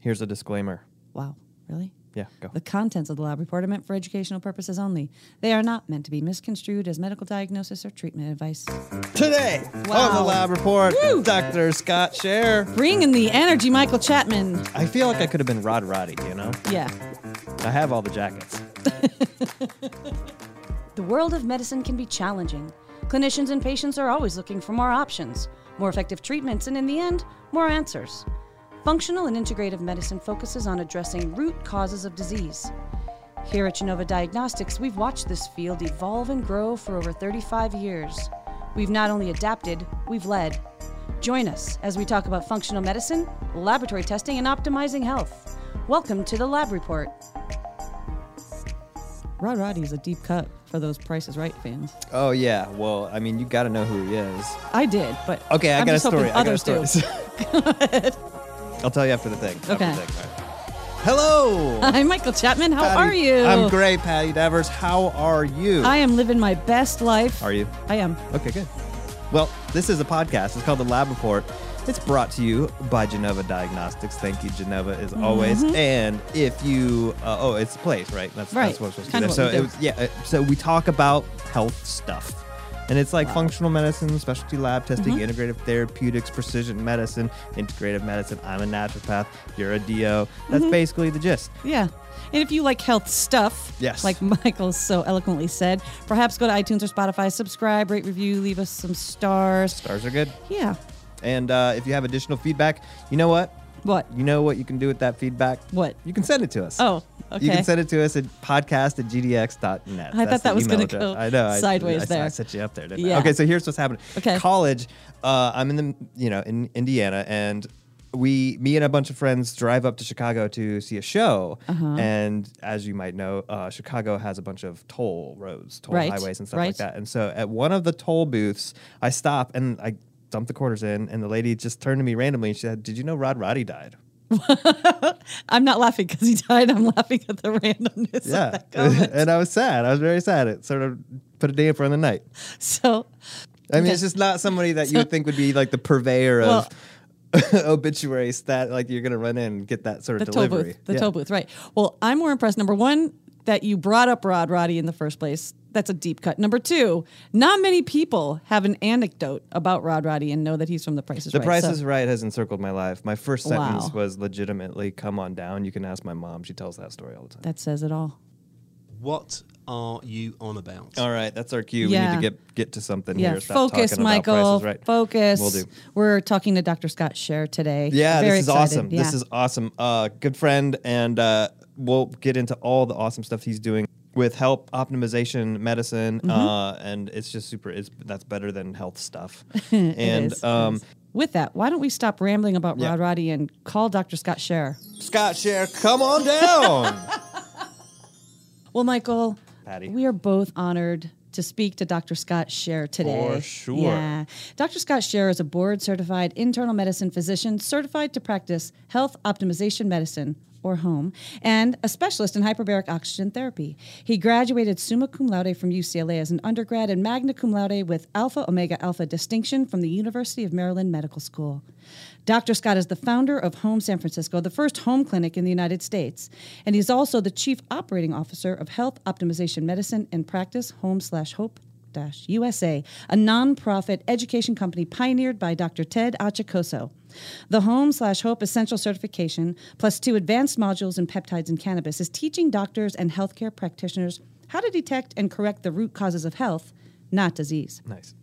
Here's a disclaimer. Wow, really? Yeah, go. The contents of the lab report are meant for educational purposes only. They are not meant to be misconstrued as medical diagnosis or treatment advice. Today on the lab report, Dr. Scott Sherr. Bring in the energy, Michael Chapman. I feel like I could have been Rod Roddy, you know? Yeah. I have all the jackets. The world of medicine can be challenging. Clinicians and patients are always looking for more options, more effective treatments, and in the end, more answers. Functional and integrative medicine focuses on addressing root causes of disease. Here at Genova Diagnostics, we've watched this field evolve and grow for over 35 years. We've not only adapted, we've led. Join us as we talk about functional medicine, laboratory testing, and optimizing health. Welcome to the Lab Report. Rod Roddy is a deep cut for those Prices Right fans. Oh, yeah. Well, I mean, you got to know who he is. I did, but Okay, I I'm got a just hoping story. I got a Others story. I'll tell you after the thing. After Okay. the thing. Right. Hello. Hi, Michael Chapman. How Patti- are you? I'm great, Patti Devers. How are you? I am living my best life. Are you? I am. Okay, good. Well, this is a podcast. It's called The Lab Report. It's brought to you by Genova Diagnostics. Thank you, Genova, as always. And if you, uh, oh, it's a place, right? That's, Mm-hmm. Right. that's what we're supposed to do. So we do. it was, yeah. uh, So we talk about health stuff, and it's like functional medicine, specialty lab testing, Mm-hmm. integrative therapeutics, precision medicine, integrative medicine. I'm a naturopath. You're a DO. That's Mm-hmm. basically the gist. Yeah. And if you like health stuff, Yes. like Michael so eloquently said, perhaps go to iTunes or Spotify, subscribe, rate, review, leave us some stars. Stars are good. Yeah. And uh, if you have additional feedback, you know what? What? You know what you can do with that feedback? What? You can send it to us. Oh, okay. You can send it to us at podcast at gdx.net. I thought that was going gonna go I know. Sideways I, I, there. set you up there, didn't I? Okay, so here's what's happening. Okay. College, uh, I'm in the, you know, in Indiana, and we, me and a bunch of friends drive up to Chicago to see a show. Uh-huh. And as you might know, uh, Chicago has a bunch of toll roads, toll Right, highways, and stuff right. like that. And so at one of the toll booths, I stop and I dump the quarters in, and the lady just turned to me randomly and she said, Did you know Rod Roddy died? I'm not laughing because he died. I'm laughing at the randomness Yeah. of that and I was sad. I was very sad. It sort of put a damper on the night. so, I mean, Okay. it's just not somebody that you would think would be like the purveyor of obituaries stat. Like you're going to run in and get that sort of the of toll delivery. booth. The Yeah. toll booth, right. Well, I'm more impressed, number one, that you brought up Rod Roddy in the first place. That's a deep cut. Number two, not many people have an anecdote about Rod Roddy and know that he's from The Price is The Right. Price So- is Right has encircled my life. My first sentence Wow. was legitimately, "Come on down." You can ask my mom; she tells that story all the time. That says it all. What are you on about? all right, that's our cue. We need to get get to something Yeah, here. Stop focus, talking about Michael. is Right. Focus. We'll do. We're talking to Dr. Scott Sherr today. Yeah, Very this is excited. awesome. This is awesome. Uh, good friend, and uh, we'll get into all the awesome stuff he's doing with help optimization medicine, Mm-hmm. uh, and it's just super. It's that's better than health stuff. And is, um, with that, why don't we stop rambling about Yeah. Rod Roddy and call Dr. Scott Sherr? Scott Sherr, come on down. Well, Michael, Patty. we are both honored to speak to Dr. Scott Sherr today. For sure. Yeah. Dr. Scott Sherr is a board certified internal medicine physician certified to practice health optimization medicine or home and a specialist in hyperbaric oxygen therapy. He graduated summa cum laude from UCLA as an undergrad and magna cum laude with alpha omega alpha distinction from the University of Maryland Medical School. Dr. Scott is the founder of Home San Francisco, the first home clinic in the United States, and he's also the chief operating officer of Health Optimization Medicine and Practice Home slash Hope USA, a nonprofit education company pioneered by Dr. Ted Achacoso. The Home slash Hope Essential Certification, plus two advanced modules in peptides and cannabis, is teaching doctors and healthcare practitioners how to detect and correct the root causes of health, not disease. nice.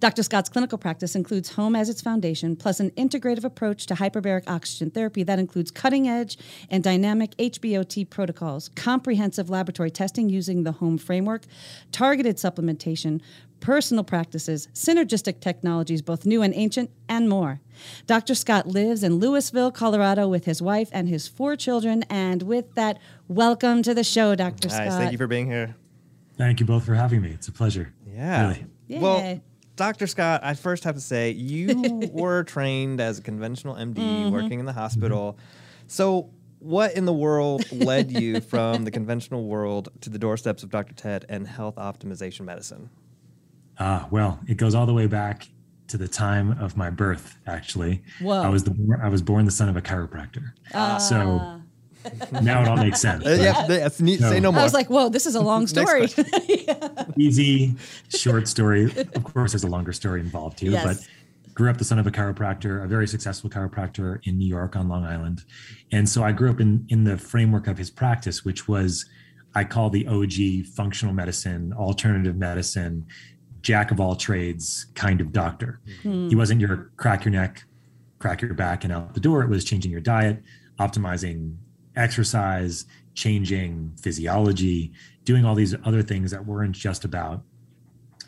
Dr. Scott's clinical practice includes home as its foundation, plus an integrative approach to hyperbaric oxygen therapy that includes cutting edge and dynamic HBOT protocols, comprehensive laboratory testing using the home framework, targeted supplementation, personal practices, synergistic technologies, both new and ancient, and more. Dr. Scott lives in Louisville, Colorado, with his wife and his four children. And with that, welcome to the show, Dr. Scott. Nice. Thank you for being here. Thank you both for having me. It's a pleasure. Yeah. Really. Yay. Well, Dr. Scott, I first have to say you were trained as a conventional MD Mm-hmm. working in the hospital. So, what in the world led you from the conventional world to the doorsteps of Dr. Ted and health optimization medicine? Ah, well, it goes all the way back to the time of my birth. Actually, Whoa. I was the I was born the son of a chiropractor. Ah. so now it all makes sense. Uh, yeah, that's neat. Say no No. more. I was like, whoa, this is a long Next story. Easy, short story. Of course, there's a longer story involved here, Yes. but grew up the son of a chiropractor, a very successful chiropractor in New York on Long Island, and so I grew up in in the framework of his practice, which was I call the OG functional medicine, alternative medicine, jack of all trades kind of doctor. He wasn't your crack your neck, crack your back, and out the door. It was changing your diet, optimizing exercise, changing physiology, doing all these other things that weren't just about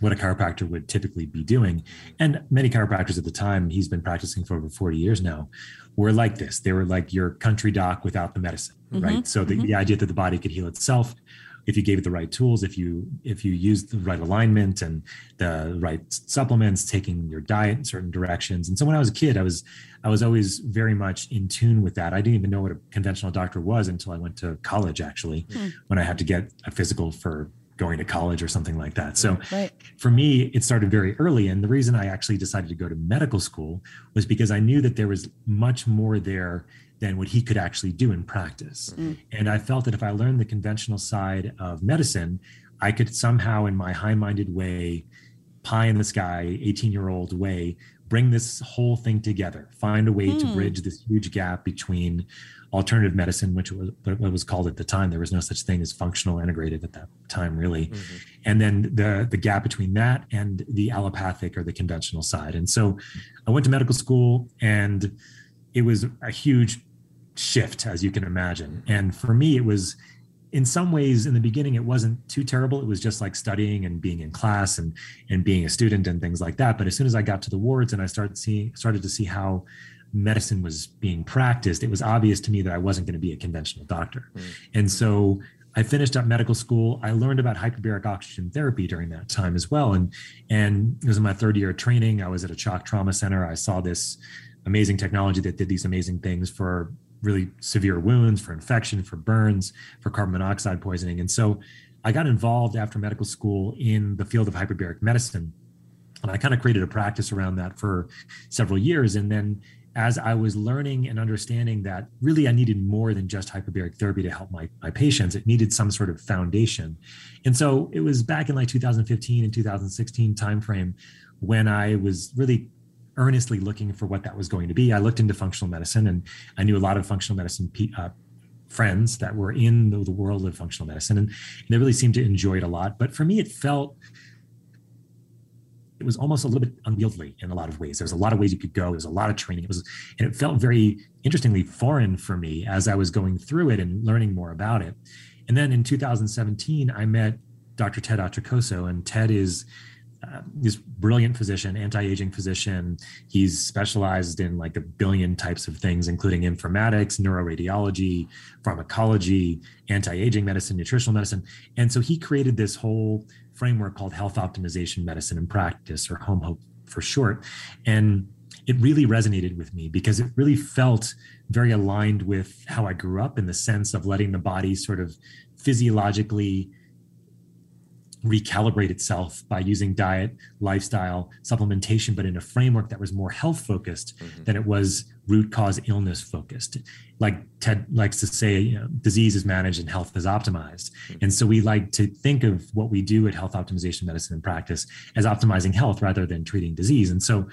what a chiropractor would typically be doing. And many chiropractors at the time, he's been practicing for over 40 years now, were like this. They were like your country doc without the medicine, mm-hmm. right? So the, mm-hmm. the idea that the body could heal itself if you gave it the right tools, if you if you used the right alignment and the right supplements, taking your diet in certain directions. And so when I was a kid, I was I was always very much in tune with that. I didn't even know what a conventional doctor was until I went to college, actually, hmm. when I had to get a physical for going to college or something like that. So Right. for me, it started very early. And the reason I actually decided to go to medical school was because I knew that there was much more there than what he could actually do in practice. Mm-hmm. And I felt that if I learned the conventional side of medicine, I could somehow, in my high minded way, pie in the sky, 18 year old way, bring this whole thing together, find a way to hmm. bridge this huge gap between alternative medicine, which was what was called at the time. There was no such thing as functional integrative at that time, really. Mm-hmm. And then the the gap between that and the allopathic or the conventional side. And so I went to medical school and it was a huge shift, as you can imagine. And for me, it was in some ways in the beginning it wasn't too terrible. It was just like studying and being in class and and being a student and things like that. But as soon as i got to the wards and i started seeing started to see how medicine was being practiced it was obvious to me that i wasn't going to be a conventional doctor. Hmm. And so i finished up medical school. I learned about hyperbaric oxygen therapy during that time as well. And and it was in my third year of training. I was at a shock trauma center. I saw this amazing technology that did these amazing things for really severe wounds, for infection, for burns, for carbon monoxide poisoning. And so I got involved after medical school in the field of hyperbaric medicine. And I kind of created a practice around that for several years. And then as I was learning and understanding that really I needed more than just hyperbaric therapy to help my, my patients, it needed some sort of foundation. And so it was back in like 2015 and 2016 timeframe when I was really earnestly looking for what that was going to be. I looked into functional medicine and I knew a lot of functional medicine uh, friends that were in the, the world of functional medicine and they really seemed to enjoy it a lot. But for me, it felt it was almost a little bit unwieldy in a lot of ways. There was a lot of ways you could go. There was a lot of training. It was, and it felt very interestingly foreign for me as I was going through it and learning more about it. And then in 2017, I met Dr. Ted Achacoso, and Ted is uh, this brilliant physician, anti-aging physician. He's specialized in like a billion types of things, including informatics, neuroradiology, pharmacology, anti-aging medicine, nutritional medicine. And so he created this whole framework called health optimization medicine in practice, or home hope for short. And it really resonated with me because it really felt very aligned with how I grew up in the sense of letting the body sort of physiologically recalibrate itself by using diet, lifestyle, supplementation, but in a framework that was more health focused mm-hmm. than it was root cause illness focused. Like Ted likes to say, you know, disease is managed and health is optimized. Mm-hmm. And so we like to think of what we do at health optimization medicine and practice as optimizing health rather than treating disease. And so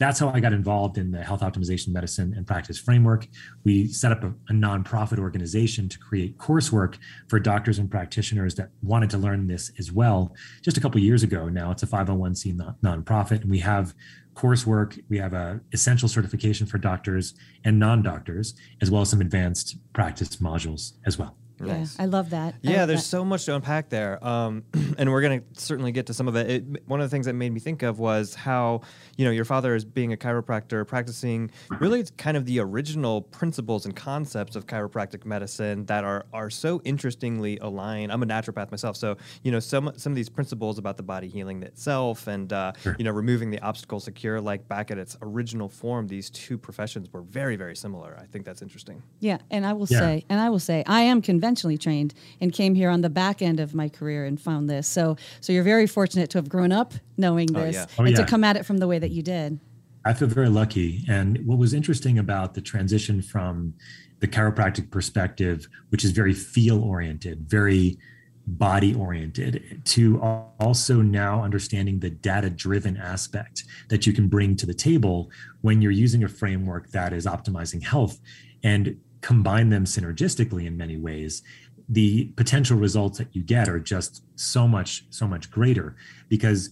that's how I got involved in the health optimization medicine and practice framework. We set up a, a, nonprofit organization to create coursework for doctors and practitioners that wanted to learn this as well. Just a couple years ago now, it's a 501c non- nonprofit, and we have coursework. We have a essential certification for doctors and non-doctors, as well as some advanced practice modules as well. Nice. Yeah, I love that. Yeah, love there's that. so much to unpack there, um, and we're gonna certainly get to some of it. it. One of the things that made me think of was how you know your father is being a chiropractor, practicing really kind of the original principles and concepts of chiropractic medicine that are are so interestingly aligned. I'm a naturopath myself, so you know some some of these principles about the body healing itself and uh, Sure. you know removing the obstacle secure, like back at its original form, these two professions were very very similar. I think that's interesting. Yeah, and I will Yeah. say, and I will say, I am conventional conventionally trained and came here on the back end of my career and found this. So, so you're very fortunate to have grown up knowing Oh, this yeah. Oh, and to come at it from the way that you did. I feel very lucky. And what was interesting about the transition from the chiropractic perspective, which is very feel oriented, very body oriented, to also now understanding the data driven aspect that you can bring to the table when you're using a framework that is optimizing health and combine them synergistically in many ways the potential results that you get are just so much so much greater because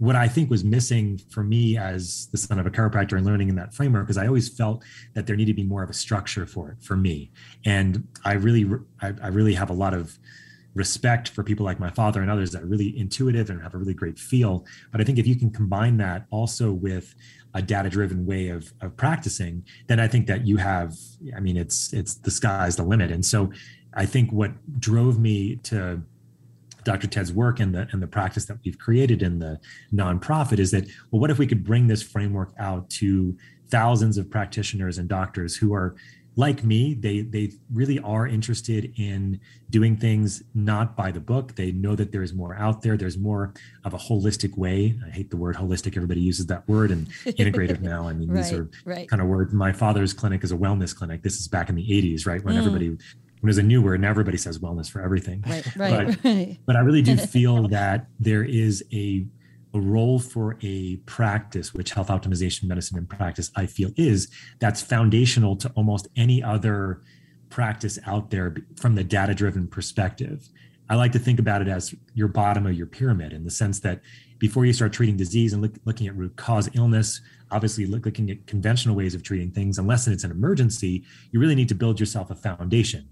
what I think was missing for me as the son of a chiropractor and learning in that framework is I always felt that there needed to be more of a structure for it for me. And I really, I, I really have a lot of respect for people like my father and others that are really intuitive and have a really great feel. But I think if you can combine that also with a data driven way of, of practicing, then I think that you have, I mean, it's, it's the sky's the limit. And so I think what drove me to Dr. Ted's work and the and the practice that we've created in the nonprofit is that well, what if we could bring this framework out to thousands of practitioners and doctors who are like me they they really are interested in doing things not by the book. They know that there's more out there. There's more of a holistic way. I hate the word holistic. Everybody uses that word and integrative now. I mean these are right. kind of words. My father's clinic is a wellness clinic. This is back in the 80s right? When Mm. everybody when it was a new word and everybody says wellness for everything. Right, right, right. but I really do feel that there is a a role for a practice, which health optimization medicine and practice, I feel is that's foundational to almost any other practice out there from the data driven perspective. I like to think about it as your bottom of your pyramid in the sense that before you start treating disease and look, looking at root cause illness, obviously look, looking at conventional ways of treating things, unless it's an emergency, you really need to build yourself a foundation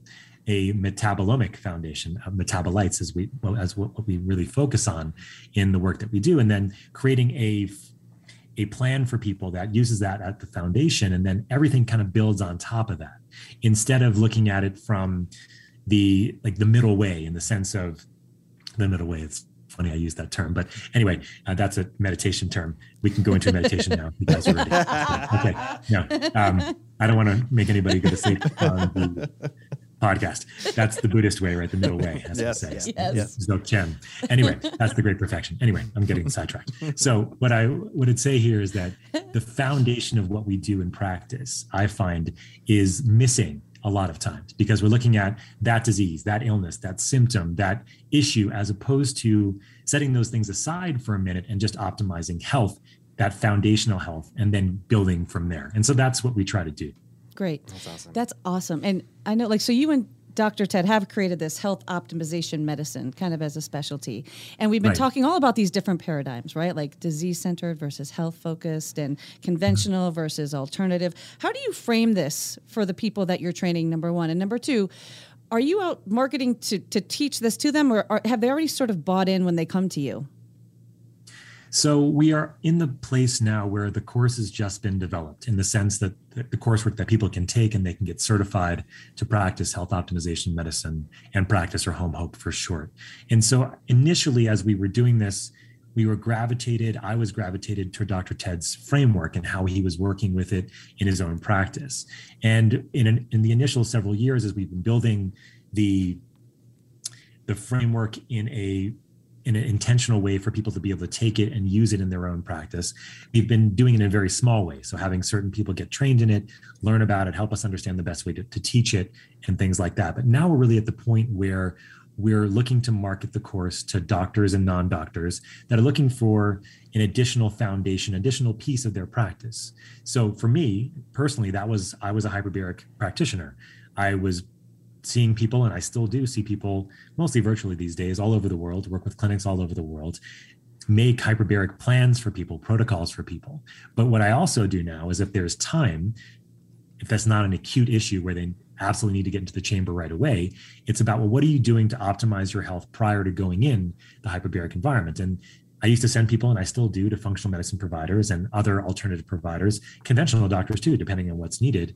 a metabolomic foundation of metabolites as we as what, what we really focus on in the work that we do. And then creating a a plan for people that uses that at the foundation and then everything kind of builds on top of that. Instead of looking at it from the like the middle way in the sense of the middle way it's funny i use that term but anyway uh, that's a meditation term. We can go into meditation now. You guys are ready. Okay. No um, i don't want to make anybody go to sleep on the podcast. That's the Buddhist way, right? The middle way, as Yes, we say. yes. Yes. Dzogchen. Anyway, that's the great perfection. Anyway, I'm getting sidetracked. So what I what I would say here is that the foundation of what we do in practice, I find, is missing a lot of times because we're looking at that disease, that illness, that symptom, that issue, as opposed to setting those things aside for a minute and just optimizing health, that foundational health, and then building from there. And so that's what we try to do. Great. That's awesome. That's awesome. And I know, like, so you and Dr. Ted have created this health optimization medicine kind of as a specialty. And we've been Right. talking all about these different paradigms, right? Like disease centered versus health focused and conventional mm-hmm. versus alternative. How do you frame this for the people that you're training, number one? And number two, are you out marketing to, to teach this to them or, or have they already sort of bought in when they come to you? So we are in the place now where the course has just been developed in the sense that the coursework that people can take and they can get certified to practice health optimization medicine and practice or home hope for short. And so initially, as we were doing this, we were gravitated, I was gravitated to Dr. Ted's framework and how he was working with it in his own practice. And in, an, in the initial several years, as we've been building the the framework in a in an intentional way for people to be able to take it and use it in their own practice. We've been doing it in a very small way. So having certain people get trained in it, learn about it, help us understand the best way to, to teach it and things like that. But now we're really at the point where we're looking to market the course to doctors and non-doctors that are looking for an additional foundation, additional piece of their practice. So for me personally, that was I was a hyperbaric practitioner. I was seeing people, and I still do see people mostly virtually these days, all over the world, work with clinics all over the world, make hyperbaric plans for people, protocols for people. But what I also do now is if there's time, if that's not an acute issue where they absolutely need to get into the chamber right away, it's about, well, what are you doing to optimize your health prior to going in the hyperbaric environment? And I used to send people, and I still do, to functional medicine providers and other alternative providers, conventional doctors too, depending on what's needed.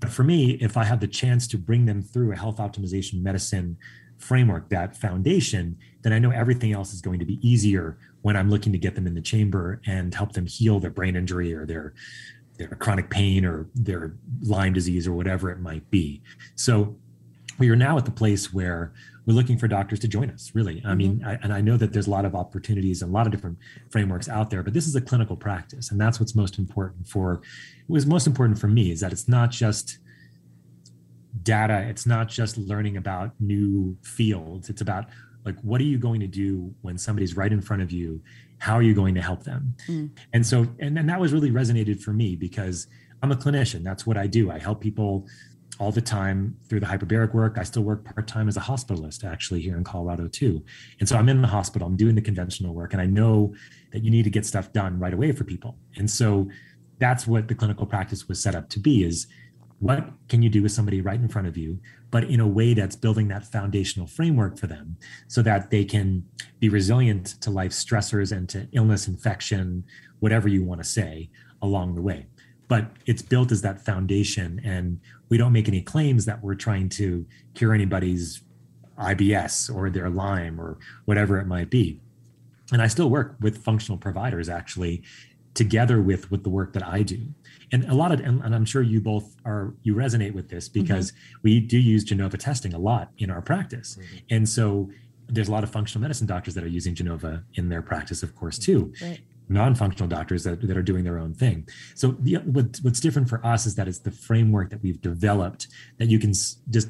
But for me, if I have the chance to bring them through a health optimization medicine framework, that foundation, then I know everything else is going to be easier when I'm looking to get them in the chamber and help them heal their brain injury or their their chronic pain or their Lyme disease or whatever it might be. So we are now at the place where we're looking for doctors to join us really. I mean I, and i know that there's a lot of opportunities and a lot of different frameworks out there but this is a clinical practice and that's what's most important for was most important for me is that it's not just data it's not just learning about new fields it's about like what are you going to do when somebody's right in front of you? How are you going to help them? Mm. and so and, and that was really resonated for me because i'm a clinician that's what i do. I help people all the time through the hyperbaric work. I still work part time as a hospitalist actually here in Colorado too. And so I'm in the hospital, I'm doing the conventional work, and I know that you need to get stuff done right away for people. And so that's what the clinical practice was set up to be is what can you do with somebody right in front of you but in a way that's building that foundational framework for them so that they can be resilient to life stressors and to illness infection whatever you want to say along the way but it's built as that foundation and we don't make any claims that we're trying to cure anybody's ibs or their lyme or whatever it might be and i still work with functional providers actually together with with the work that i do and a lot of and, and i'm sure you both are you resonate with this mm-hmm. because mm-hmm. we do use genova testing a lot in our practice mm-hmm. and so there's a lot of functional medicine doctors that are using genova in their practice of course too right. Non-functional doctors that, that are doing their own thing. So the, what, what's different for us is that it's the framework that we've developed that you can just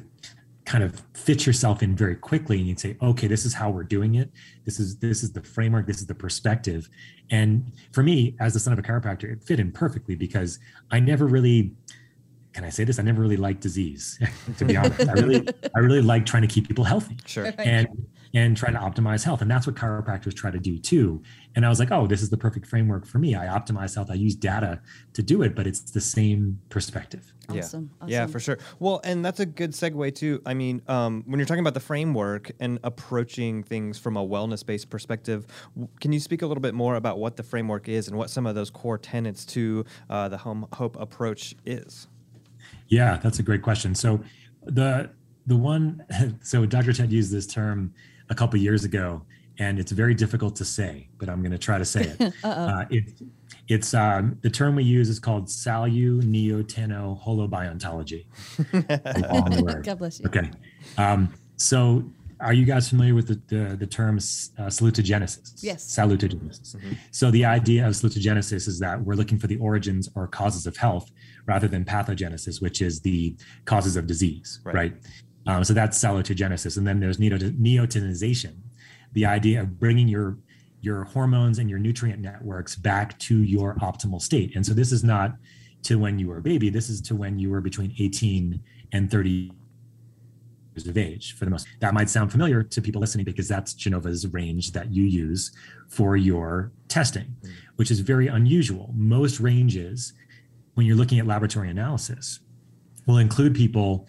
kind of fit yourself in very quickly and you'd say okay this is how we're doing it. This is this is the framework. This is the perspective. And for me as the son of a chiropractor it fit in perfectly because i never really can i say this? I never really liked disease to be honest. I really i really like trying to keep people healthy. Sure. And and trying to optimize health. And that's what chiropractors try to do too. And I was like, oh, this is the perfect framework for me. I optimize health. I use data to do it, but it's the same perspective. Awesome. Yeah. Awesome. Yeah, for sure. Well, and that's a good segue too. I mean, um, when you're talking about the framework and approaching things from a wellness based perspective, can you speak a little bit more about what the framework is and what some of those core tenets to uh, the home hope approach is? Yeah, that's a great question. So the the one so Dr. Ted used this term a couple years ago, and it's very difficult to say, but I'm going to try to say it. uh, it it's um, the term we use is called saluneotinoholobiontology. God bless you. Okay, um, so are you guys familiar with the the, the term uh, salutogenesis? Yes. Salutogenesis. Mm-hmm. So the idea of salutogenesis is that we're looking for the origins or causes of health rather than pathogenesis, which is the causes of disease, right? right? Um, so that's salutogenesis. And then there's neotenization, the idea of bringing your your hormones and your nutrient networks back to your optimal state. And so this is not to when you were a baby. This is to when you were between 18 and 30 years of age for the most. That might sound familiar to people listening because that's Genova's range that you use for your testing, which is very unusual. Most ranges, when you're looking at laboratory analysis, will include people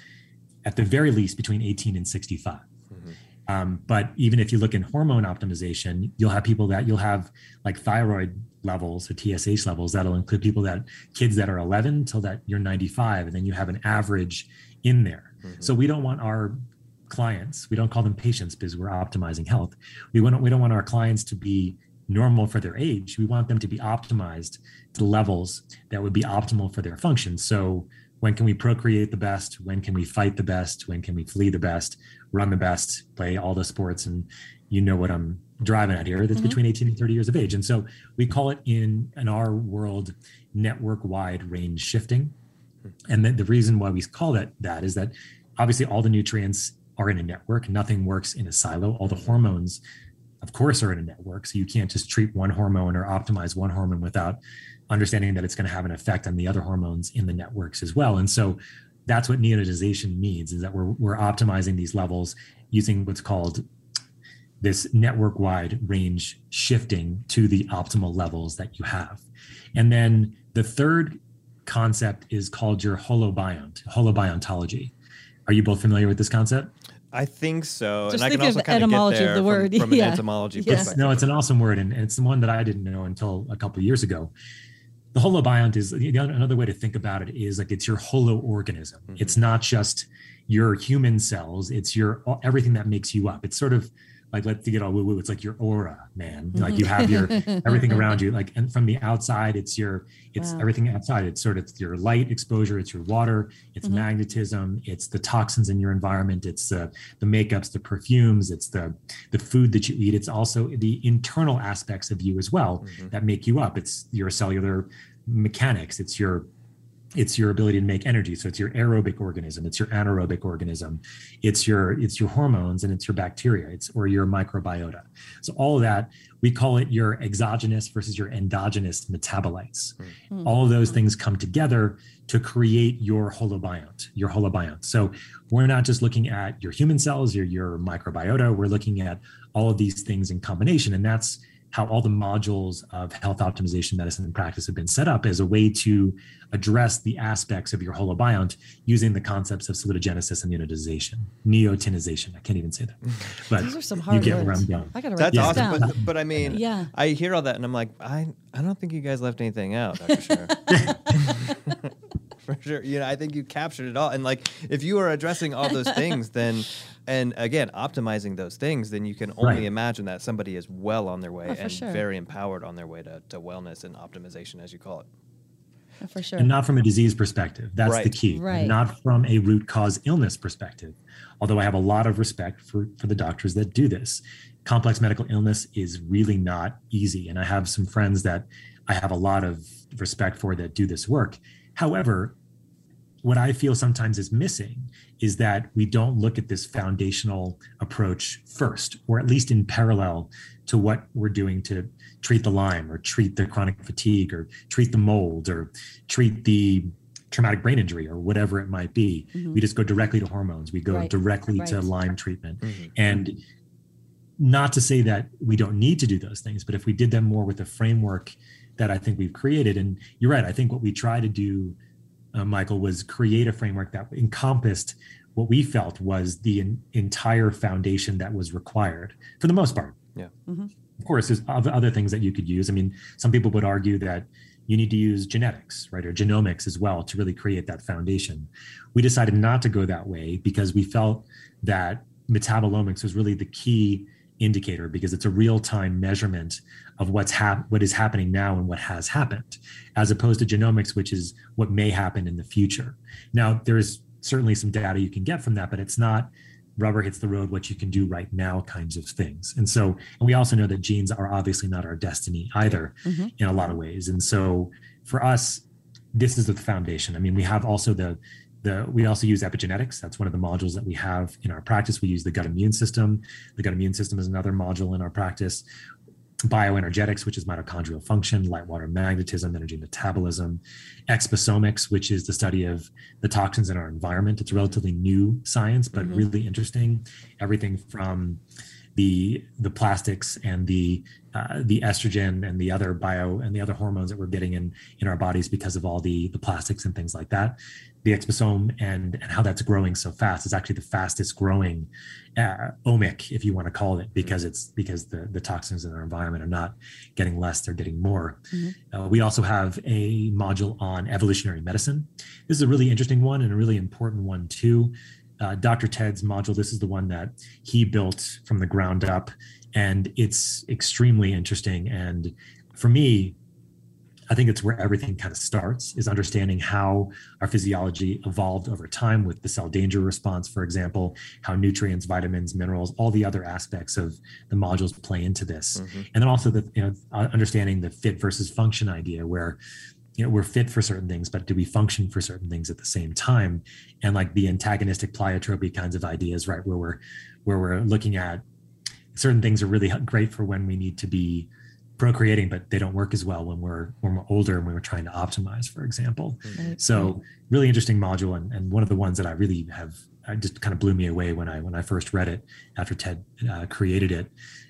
at the very least between 18 and 65. Mm-hmm. Um, but even if you look in hormone optimization, you'll have people that you'll have like thyroid levels or TSH levels that'll include people that kids that are 11 till that you're 95, and then you have an average in there. Mm-hmm. So we don't want our clients, we don't call them patients because we're optimizing health. We want we don't want our clients to be normal for their age. We want them to be optimized to levels that would be optimal for their function. So when can we procreate the best? When can we fight the best? When can we flee the best? Run the best? Play all the sports? And you know what i'm driving at here. That's mm-hmm. between 18 and 30 years of age. And so we call it in in our world network wide range shifting. And the, the reason why we call that that is that obviously all the nutrients are in a network. Nothing works in a silo. All the hormones of course are in a network. So you can't just treat one hormone or optimize one hormone without understanding that it's going to have an effect on the other hormones in the networks as well. And so that's what neotenization means is that we're, we're optimizing these levels using what's called this network wide range shifting to the optimal levels that you have. And then the third concept is called your holobiont, holobiontology. Are you both familiar with this concept? I think so. Just and think I can also kind of etymology of the from, word. From, yeah. an etymology yeah. perspective. no, it's an awesome word. And it's the one that I didn't know until a couple years ago the holobiont is another way to think about it is like it's your holo organism. Mm-hmm. It's not just your human cells; it's your everything that makes you up. It's sort of like let's get all woo woo. It's like your aura, man. Like you have your everything around you. Like and from the outside, it's your it's Wow. everything outside. It's sort of your light exposure, it's your water, it's Mhm. magnetism, it's the toxins in your environment, it's the the makeups, the perfumes, it's the the food that you eat. It's also the internal aspects of you as well Mhm. that make you up. It's your cellular mechanics. It's your it's your ability to make energy. So it's your aerobic organism it's your anaerobic organism it's your it's your hormones and it's your bacteria it's or your microbiota. So all of that we call it your exogenous versus your endogenous metabolites. Mm. all of those things come together to create your holobiont your holobiont. So we're not just looking at your human cells or your microbiota we're looking at all of these things in combination and that's how all the modules of health optimization medicine and practice have been set up as a way to address the aspects of your holobiont using the concepts of salutogenesis and unitization, neotinization. I can't even say that, mm. but Those are some hard you hard get where. I'm going. I gotta write That's this awesome. down. But, but I mean, Yeah. I hear all that and I'm like, I, I don't think you guys left anything out, Dr. Sherr. For sure. You know, I think you captured it all. And like, if you are addressing all those things, then, and again, optimizing those things, then you can only Right. imagine that somebody is well on their way Oh, and sure. very empowered on their way to, to wellness and optimization, as you call it. Oh, for sure. And not from a disease perspective. That's the key. Right. Not from a root cause illness perspective. Although I have a lot of respect for, for the doctors that do this. Complex medical illness is really not easy. And I have some friends that I have a lot of respect for that do this work. However, what I feel sometimes is missing is that we don't look at this foundational approach first, or at least in parallel to what we're doing to treat the Lyme or treat the chronic fatigue or treat the mold or treat the traumatic brain injury or whatever it might be. Mhm. We just go directly to hormones. We go Right, directly to right. Lyme treatment. Mhm. And not to say that we don't need to do those things, but if we did them more with the framework that I think we've created, and you're right, I think what we try to do, uh, Michael, was create a framework that encompassed what we felt was the en- entire foundation that was required for the most part. Yeah. Mhm. Of course, there's other, other things that you could use. I mean, some people would argue that you need to use genetics, right, or genomics as well to really create that foundation. We decided not to go that way because we felt that metabolomics was really the key indicator because it's a real-time measurement of what's hap- what is happening now and what has happened as opposed to genomics which is what may happen in the future. Now there's certainly some data you can get from that but it's not rubber hits the road what you can do right now kinds of things. And so and we also know that genes are obviously not our destiny either Mhm. in a lot of ways. And so for us this is the foundation. I mean we have also the the, we also use epigenetics. That's one of the modules that we have in our practice. We use the gut immune system. The gut immune system is another module in our practice. Bioenergetics, which is mitochondrial function, light water magnetism, energy metabolism, exposomics, which is the study of the toxins in our environment. It's a relatively new science, but Mhm. really interesting. Everything from the the plastics and the uh, the estrogen and the other bio and the other hormones that we're getting in in our bodies because of all the the plastics and things like that the exposome and and how that's growing so fast is actually the fastest growing uh, omic if you want to call it because it's because the the toxins in our environment are not getting less they're getting more Mhm. uh, we also have a module on evolutionary medicine this is a really interesting one and a really important one too uh, Dr. Ted's module. This is the one that he built from the ground up, and it's extremely interesting. And for me, I think it's where everything kind of starts is understanding how our physiology evolved over time with the cell danger response, for example, how nutrients, vitamins, minerals, all the other aspects of the modules play into this. Mhm. And then also the you know uh, understanding the fit versus function idea where you know we're fit for certain things but do we function for certain things at the same time and like the antagonistic pleiotropy kinds of ideas right where we're where we're looking at certain things are really great for when we need to be procreating but they don't work as well when we're when we're older and we're trying to optimize for example. Right. so really interesting module and, and one of the ones that i really have I just kind of blew me away when i when i first read it after ted uh, created it.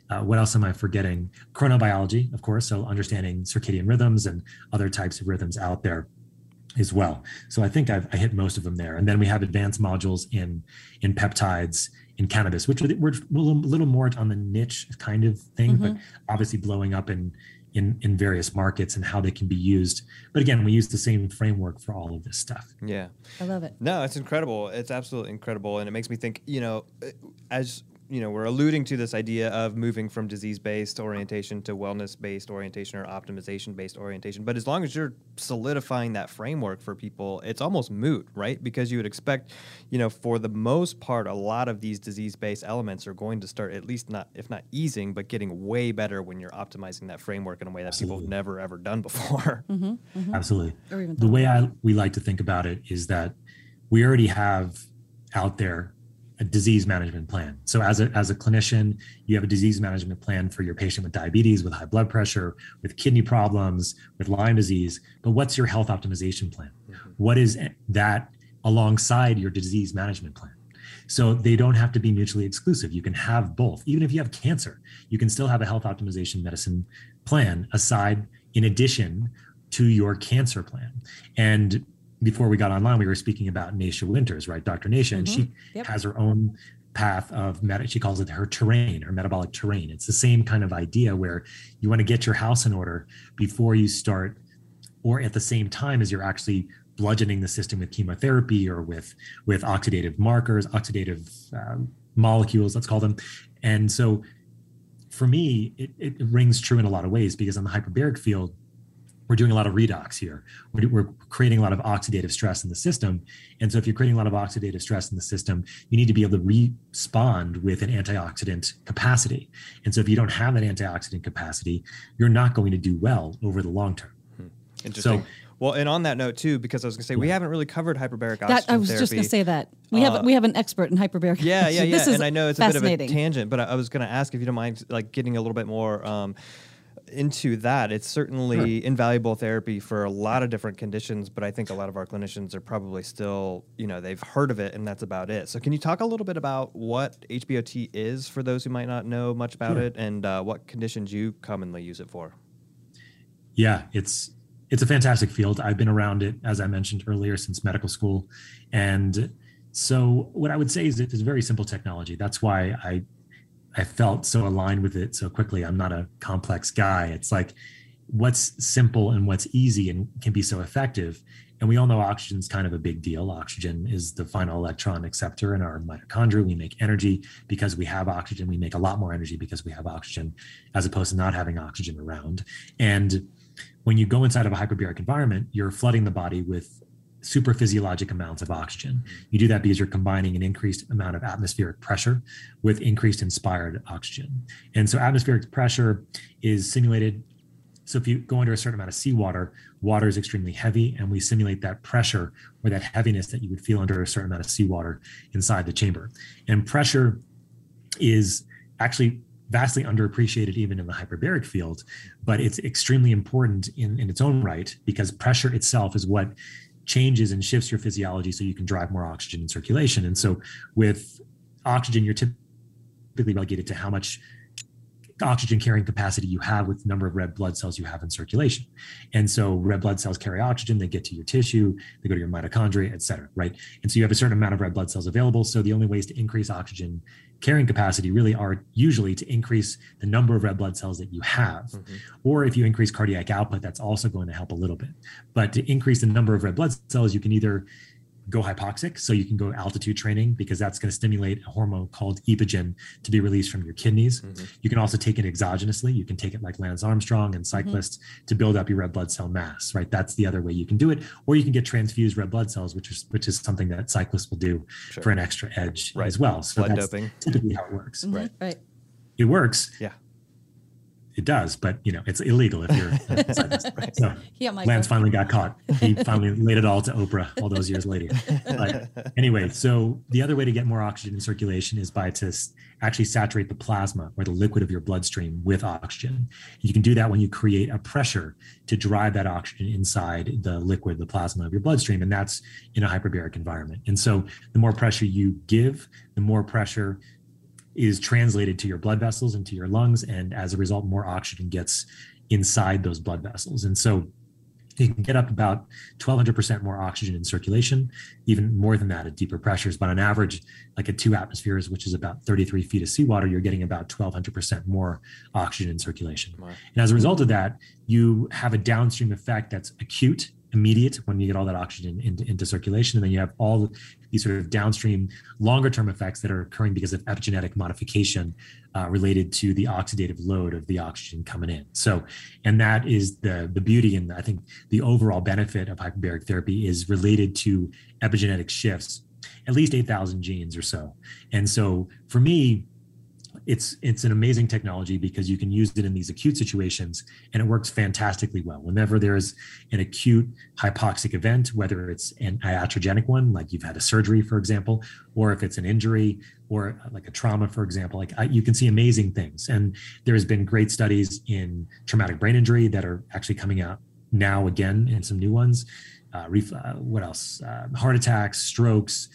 Uh, what else am i forgetting? Chronobiology of course so understanding circadian rhythms and other types of rhythms out there as well. So i think I've, i hit most of them there. And then we have advanced modules in in peptides in cannabis which were, were a little, little more on the niche kind of thing but mm-hmm. obviously blowing up in in in various markets and how they can be used but again we use the same framework for all of this stuff Yeah. I love it. No, it's incredible. It's absolutely incredible, and it makes me think. You know, as you know we're alluding to this idea of moving from disease-based orientation to wellness-based orientation or optimization-based orientation. But as long as you're solidifying that framework for people it's almost moot right? Because you would expect you know for the most part a lot of these disease-based elements are going to start at least not if not easing but getting way better when you're optimizing that framework in a way that people have never ever done before. Mm-hmm, mm-hmm. Absolutely. Or even The way I we like to think about it is that we already have out there a disease management plan. So as a as a clinician, you have a disease management plan for your patient with diabetes, with high blood pressure, with kidney problems, with Lyme disease. But what's your health optimization plan? Mm-hmm. What is that alongside your disease management plan? So they don't have to be mutually exclusive. You can have both. Even if you have cancer, you can still have a health optimization medicine plan aside in addition to your cancer plan. And before we got online, we were speaking about Nasha Winters, right? Dr. Nasha, and she Yep. has her own path of med. She calls it her terrain, her metabolic terrain. It's the same kind of idea where you want to get your house in order before you start, or at the same time as you're actually bludgeoning the system with chemotherapy or with with oxidative markers, oxidative um, molecules, let's call them. And so, for me, it, it rings true in a lot of ways because on the hyperbaric field, we're doing a lot of redox here. We're, we're creating a lot of oxidative stress in the system. And so, if you're creating a lot of oxidative stress in the system, you need to be able to respond with an antioxidant capacity. And so, if you don't have that antioxidant capacity, you're not going to do well over the long term. interesting So- well and on that note too because i was going to say we haven't really covered hyperbaric oxygen that I was just going therapy. to say that we have Uh, we have an expert in hyperbaric. Yeah, yeah, yeah. This is and I know it's a bit of a tangent, but I, I was going to ask if you don't mind, like getting a little bit more um, into that. It's certainly invaluable therapy for a lot of different conditions, but I think a lot of our clinicians are probably still, you know, they've heard of it and that's about it. So, can you talk a little bit about what HBOT is for those who might not know much about Sure. it, and uh, what conditions you commonly use it for? Yeah, it's it's a fantastic field. I've been around it, as I mentioned earlier, since medical school. And so what I would say is it's a very simple technology. That's why I I felt so aligned with it so quickly. I'm not a complex guy. It's like what's simple and what's easy and can be so effective. And we all know oxygen's kind of a big deal. Oxygen is the final electron acceptor in our mitochondria. We make energy because we have oxygen. We make a lot more energy because we have oxygen, as opposed to not having oxygen around. And when you go inside of a hyperbaric environment, you're flooding the body with super physiologic amounts of oxygen. You do that because you're combining an increased amount of atmospheric pressure with increased inspired oxygen. And so atmospheric pressure is simulated. So if you go under a certain amount of seawater, water is extremely heavy, and we simulate that pressure or that heaviness that you would feel under a certain amount of seawater inside the chamber. And pressure is actually vastly underappreciated even in the hyperbaric field, but it's extremely important in, in its own right because pressure itself is what changes and shifts your physiology so you can drive more oxygen in circulation. And so with oxygen, you're typically relegated to how much oxygen carrying capacity you have with the number of red blood cells you have in circulation. And so red blood cells carry oxygen, they get to your tissue, they go to your mitochondria, et cetera, right? And so you have a certain amount of red blood cells available. So the only ways to increase oxygen carrying capacity really are usually to increase the number of red blood cells that you have. Mm-hmm. Or if you increase cardiac output, that's also going to help a little bit. But to increase the number of red blood cells, you can either go hypoxic, so you can go altitude training because that's going to stimulate a hormone called epigen to be released from your kidneys. You can also take it exogenously. You can take it like Lance Armstrong and cyclists to build up your red blood cell mass, right? That's the other way you can do it. Or you can get transfused red blood cells, which is which is something that cyclists will do Sure. for an extra edge Right. as well. So Blood that's doping. typically how it works. Mhm, Right. It works. Yeah. It does, but you know, it's illegal if you're uh, cyclist. So Yeah. Lance finally got caught. He finally laid it all to Oprah all those years later. But anyway, so the other way to get more oxygen in circulation is by to actually saturate the plasma or the liquid of your bloodstream with oxygen. You can do that when you create a pressure to drive that oxygen inside the liquid, the plasma of your bloodstream, and that's in a hyperbaric environment. And so the more pressure you give, the more pressure is translated to your blood vessels and to your lungs and as a result more oxygen gets inside those blood vessels. And so you can get up about 1200% more oxygen in circulation even more than that at deeper pressures. But on average like at two atmospheres which is about 33 feet of seawater you're getting about 1200% more oxygen in circulation. Wow. and as a result of that you have a downstream effect that's acute immediate when you get all that oxygen into, into circulation and then you have all the these sort of downstream longer term effects that are occurring because of epigenetic modification uh, related to the oxidative load of the oxygen coming in. So, and that is the the beauty and I think the overall benefit of hyperbaric therapy is related to epigenetic shifts, at least 8,000 genes or so. And so for me, it's it's an amazing technology because you can use it in these acute situations and it works fantastically well. Whenever there's an acute hypoxic event whether it's an iatrogenic one like you've had a surgery for example or if it's an injury or like a trauma for example like I, you can see amazing things. And there's been great studies in traumatic brain injury that are actually coming out now again and some new ones. Uh, ref, uh, what else? Uh, heart attacks strokes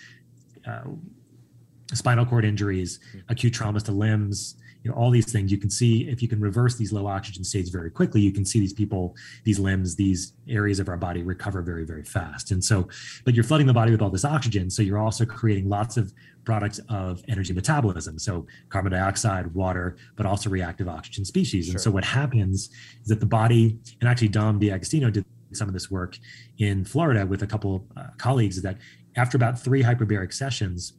uh, spinal cord injuries, hmm. acute traumas to limbs, you know, all these things. You can see if you can reverse these low oxygen states very quickly, you can see these people, these limbs, these areas of our body recover very, very fast. And so, but you're flooding the body with all this oxygen. So you're also creating lots of products of energy metabolism. So carbon dioxide, water, but also reactive oxygen species. Sure. And so what happens is that the body, and actually Dom D'Agostino did some of this work in Florida with a couple uh, colleagues, is that after about three hyperbaric sessions,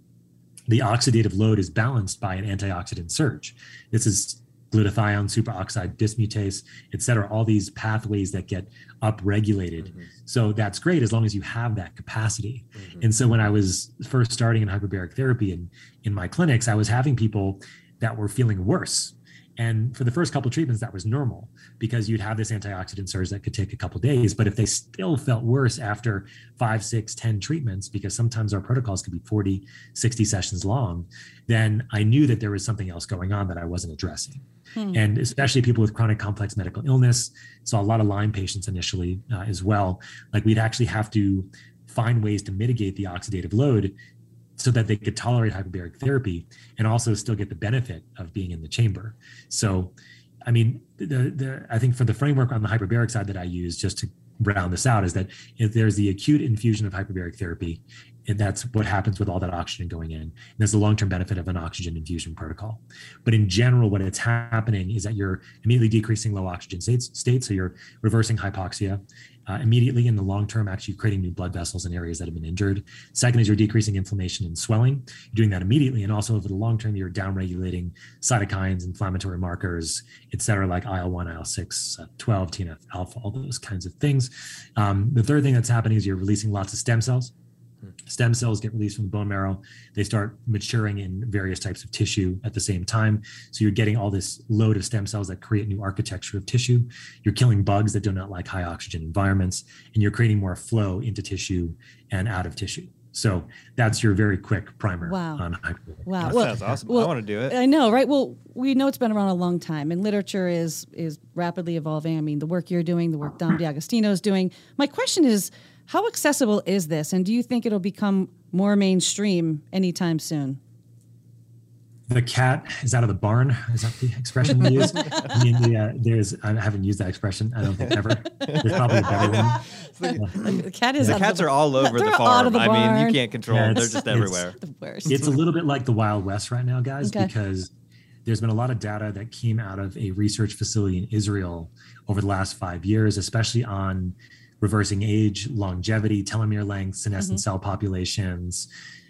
the oxidative load is balanced by an antioxidant surge. This is glutathione, superoxide dismutase, et cetera, all these pathways that get upregulated. Mm-hmm. So that's great as long as you have that capacity. Mm-hmm. And so when I was first starting in hyperbaric therapy in, in my clinics, I was having people that were feeling worse and for the first couple of treatments, that was normal because you'd have this antioxidant surge that could take a couple days. But if they still felt worse after five, six, ten treatments, because sometimes our protocols could be 40, 60 sessions long, then I knew that there was something else going on that I wasn't addressing. Hmm. And especially people with chronic complex medical illness, saw a lot of Lyme patients initially uh, as well. Like we'd actually have to find ways to mitigate the oxidative load so that they could tolerate hyperbaric therapy and also still get the benefit of being in the chamber. So, I mean, the, the, I think for the framework on the hyperbaric side that I use, just to round this out, is that if there's the acute infusion of hyperbaric therapy, and that's what happens with all that oxygen going in. And there's the long-term benefit of an oxygen infusion protocol. But in general, what it's happening is that you're immediately decreasing low oxygen states, state, so you're reversing hypoxia uh, immediately in the long term, actually creating new blood vessels in areas that have been injured. Second is you're decreasing inflammation and swelling. You're doing that immediately. And also over the long term, you're downregulating cytokines, inflammatory markers, et cetera, like IL-1, IL-6, uh, 12, TNF alpha, all those kinds of things. Um, the third thing that's happening is you're releasing lots of stem cells Stem cells get released from the bone marrow. They start maturing in various types of tissue at the same time. So you're getting all this load of stem cells that create new architecture of tissue. You're killing bugs that do not like high oxygen environments, and you're creating more flow into tissue and out of tissue. So that's your very quick primer wow. on hyperbaric. Wow, that well, sounds awesome. Well, I want to do it. I know, right? Well, we know it's been around a long time, and literature is is rapidly evolving. I mean, the work you're doing, the work Dom D'Agostino is doing. My question is, how accessible is this, and do you think it'll become more mainstream anytime soon? The cat is out of the barn. Is that the expression we use? I mean, the, uh, there's I haven't used that expression. I don't think ever. There's probably a better one. The cat is. The cats the, are all over the farm. The I mean, you can't control them. They're just everywhere. The worst. It's a little bit like the Wild West right now, guys, okay. because there's been a lot of data that came out of a research facility in Israel over the last five years, especially on reversing age, longevity, telomere length, senescent mm-hmm. cell populations,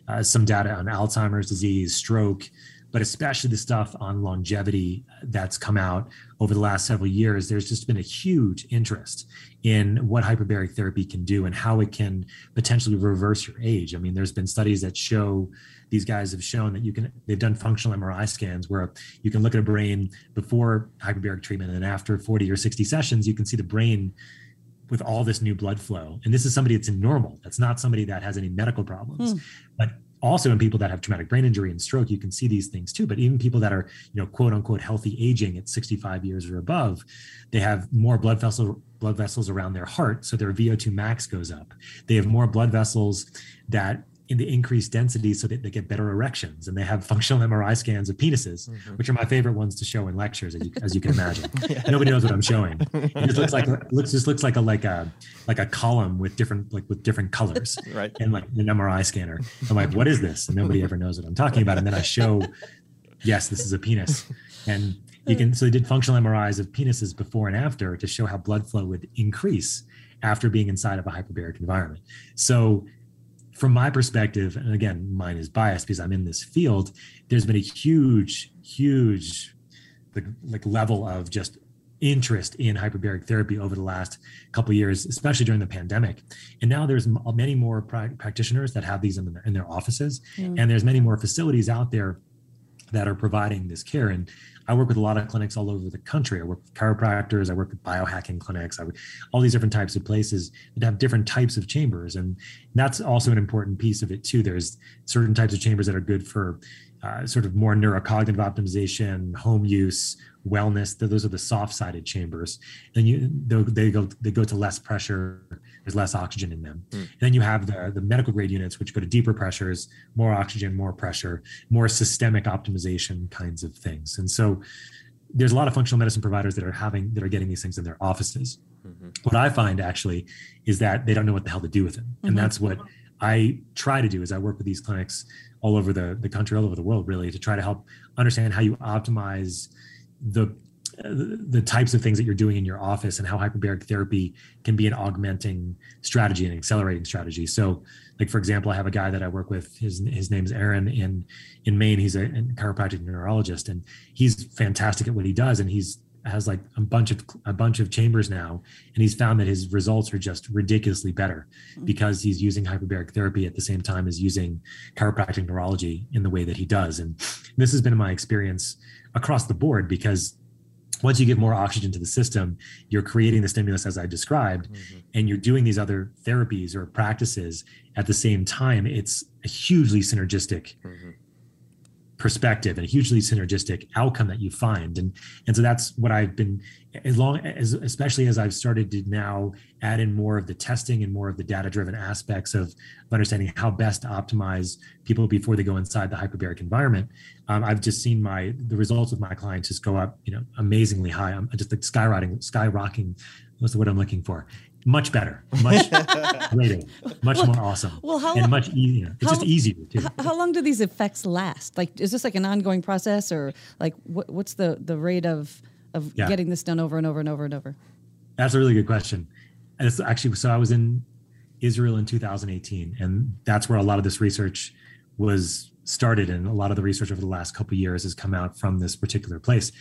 uh, some data on Alzheimer's disease, stroke, but especially the stuff on longevity that's come out over the last several years. There's just been a huge interest in what hyperbaric therapy can do and how it can potentially reverse your age. I mean, there's been studies that show these guys have shown that you can they've done functional MRI scans where you can look at a brain before hyperbaric treatment and after 40 or 60 sessions, you can see the brain with all this new blood flow. And this is somebody that's normal. That's not somebody that has any medical problems. Mm. But also in people that have traumatic brain injury and stroke, you can see these things too. But even people that are, you know, quote unquote healthy aging at 65 years or above, they have more blood vessel blood vessels around their heart, so their VO2 max goes up. They have more blood vessels that in the increased density so that they get better erections and they have functional MRI scans of penises, mm-hmm. which are my favorite ones to show in lectures, as you, as you can imagine. yeah. Nobody knows what I'm showing. It just looks like looks just looks like a like a like a column with different like with different colors, right? And like an MRI scanner. I'm like, what is this? And nobody ever knows what I'm talking about. And then I show, yes, this is a penis, and you can. So they did functional MRIs of penises before and after to show how blood flow would increase after being inside of a hyperbaric environment. So from my perspective, and again, mine is biased because I'm in this field, there's been a huge, huge like, like level of just interest in hyperbaric therapy over the last couple years, especially during the pandemic. And now there's many more pra- practitioners that have these in, in their offices, mm. and there's many more facilities out there that are providing this care. And I work with a lot of clinics all over the country. I work with chiropractors, I work with biohacking clinics, I all these different types of places that have different types of chambers. And that's also an important piece of it too. There's certain types of chambers that are good for uh, sort of more neurocognitive optimization, home use, wellness. Those are the soft-sided chambers. And you they go they go to less pressure. There's less oxygen in them. Mm. then you have the the medical grade units, which go to deeper pressures, more oxygen, more pressure, more systemic optimization kinds of things. And so there's a lot of functional medicine providers that are having that are getting these things in their offices. Mm-hmm. What I find actually is that they don't know what the hell to do with it, mm-hmm. and that's what I try to do. Is I work with these clinics all over the, the country, all over the world, really, to try to help understand how you optimize the the types of things that you're doing in your office and how hyperbaric therapy can be an augmenting strategy and accelerating strategy. So, like for example, I have a guy that I work with. His his name's Aaron in in Maine. He's a, a chiropractic neurologist, and he's fantastic at what he does. And he's has like a bunch of a bunch of chambers now and he's found that his results are just ridiculously better mm-hmm. because he's using hyperbaric therapy at the same time as using chiropractic neurology in the way that he does and this has been my experience across the board because once you give more oxygen to the system you're creating the stimulus as i described mm-hmm. and you're doing these other therapies or practices at the same time it's a hugely synergistic mm-hmm perspective and a hugely synergistic outcome that you find. And and so that's what i've been as long as especially as i've started to now add in more of the testing and more of the data driven aspects of, understanding how best to optimize people before they go inside the hyperbaric environment um, i've just seen my the results of my clients just go up you know amazingly high. I'm just like skyrocketing skyrocketing. What's the word i'm looking for much better, much greater, much well, more awesome, well, how, and much easier. It's how, just easier too. How, how, long do these effects last? Like, is this like an ongoing process, or like what, what's the the rate of of yeah. getting this done over and over and over and over? That's a really good question. And it's actually so I was in Israel in 2018, and that's where a lot of this research was started, and a lot of the research over the last couple years has come out from this particular place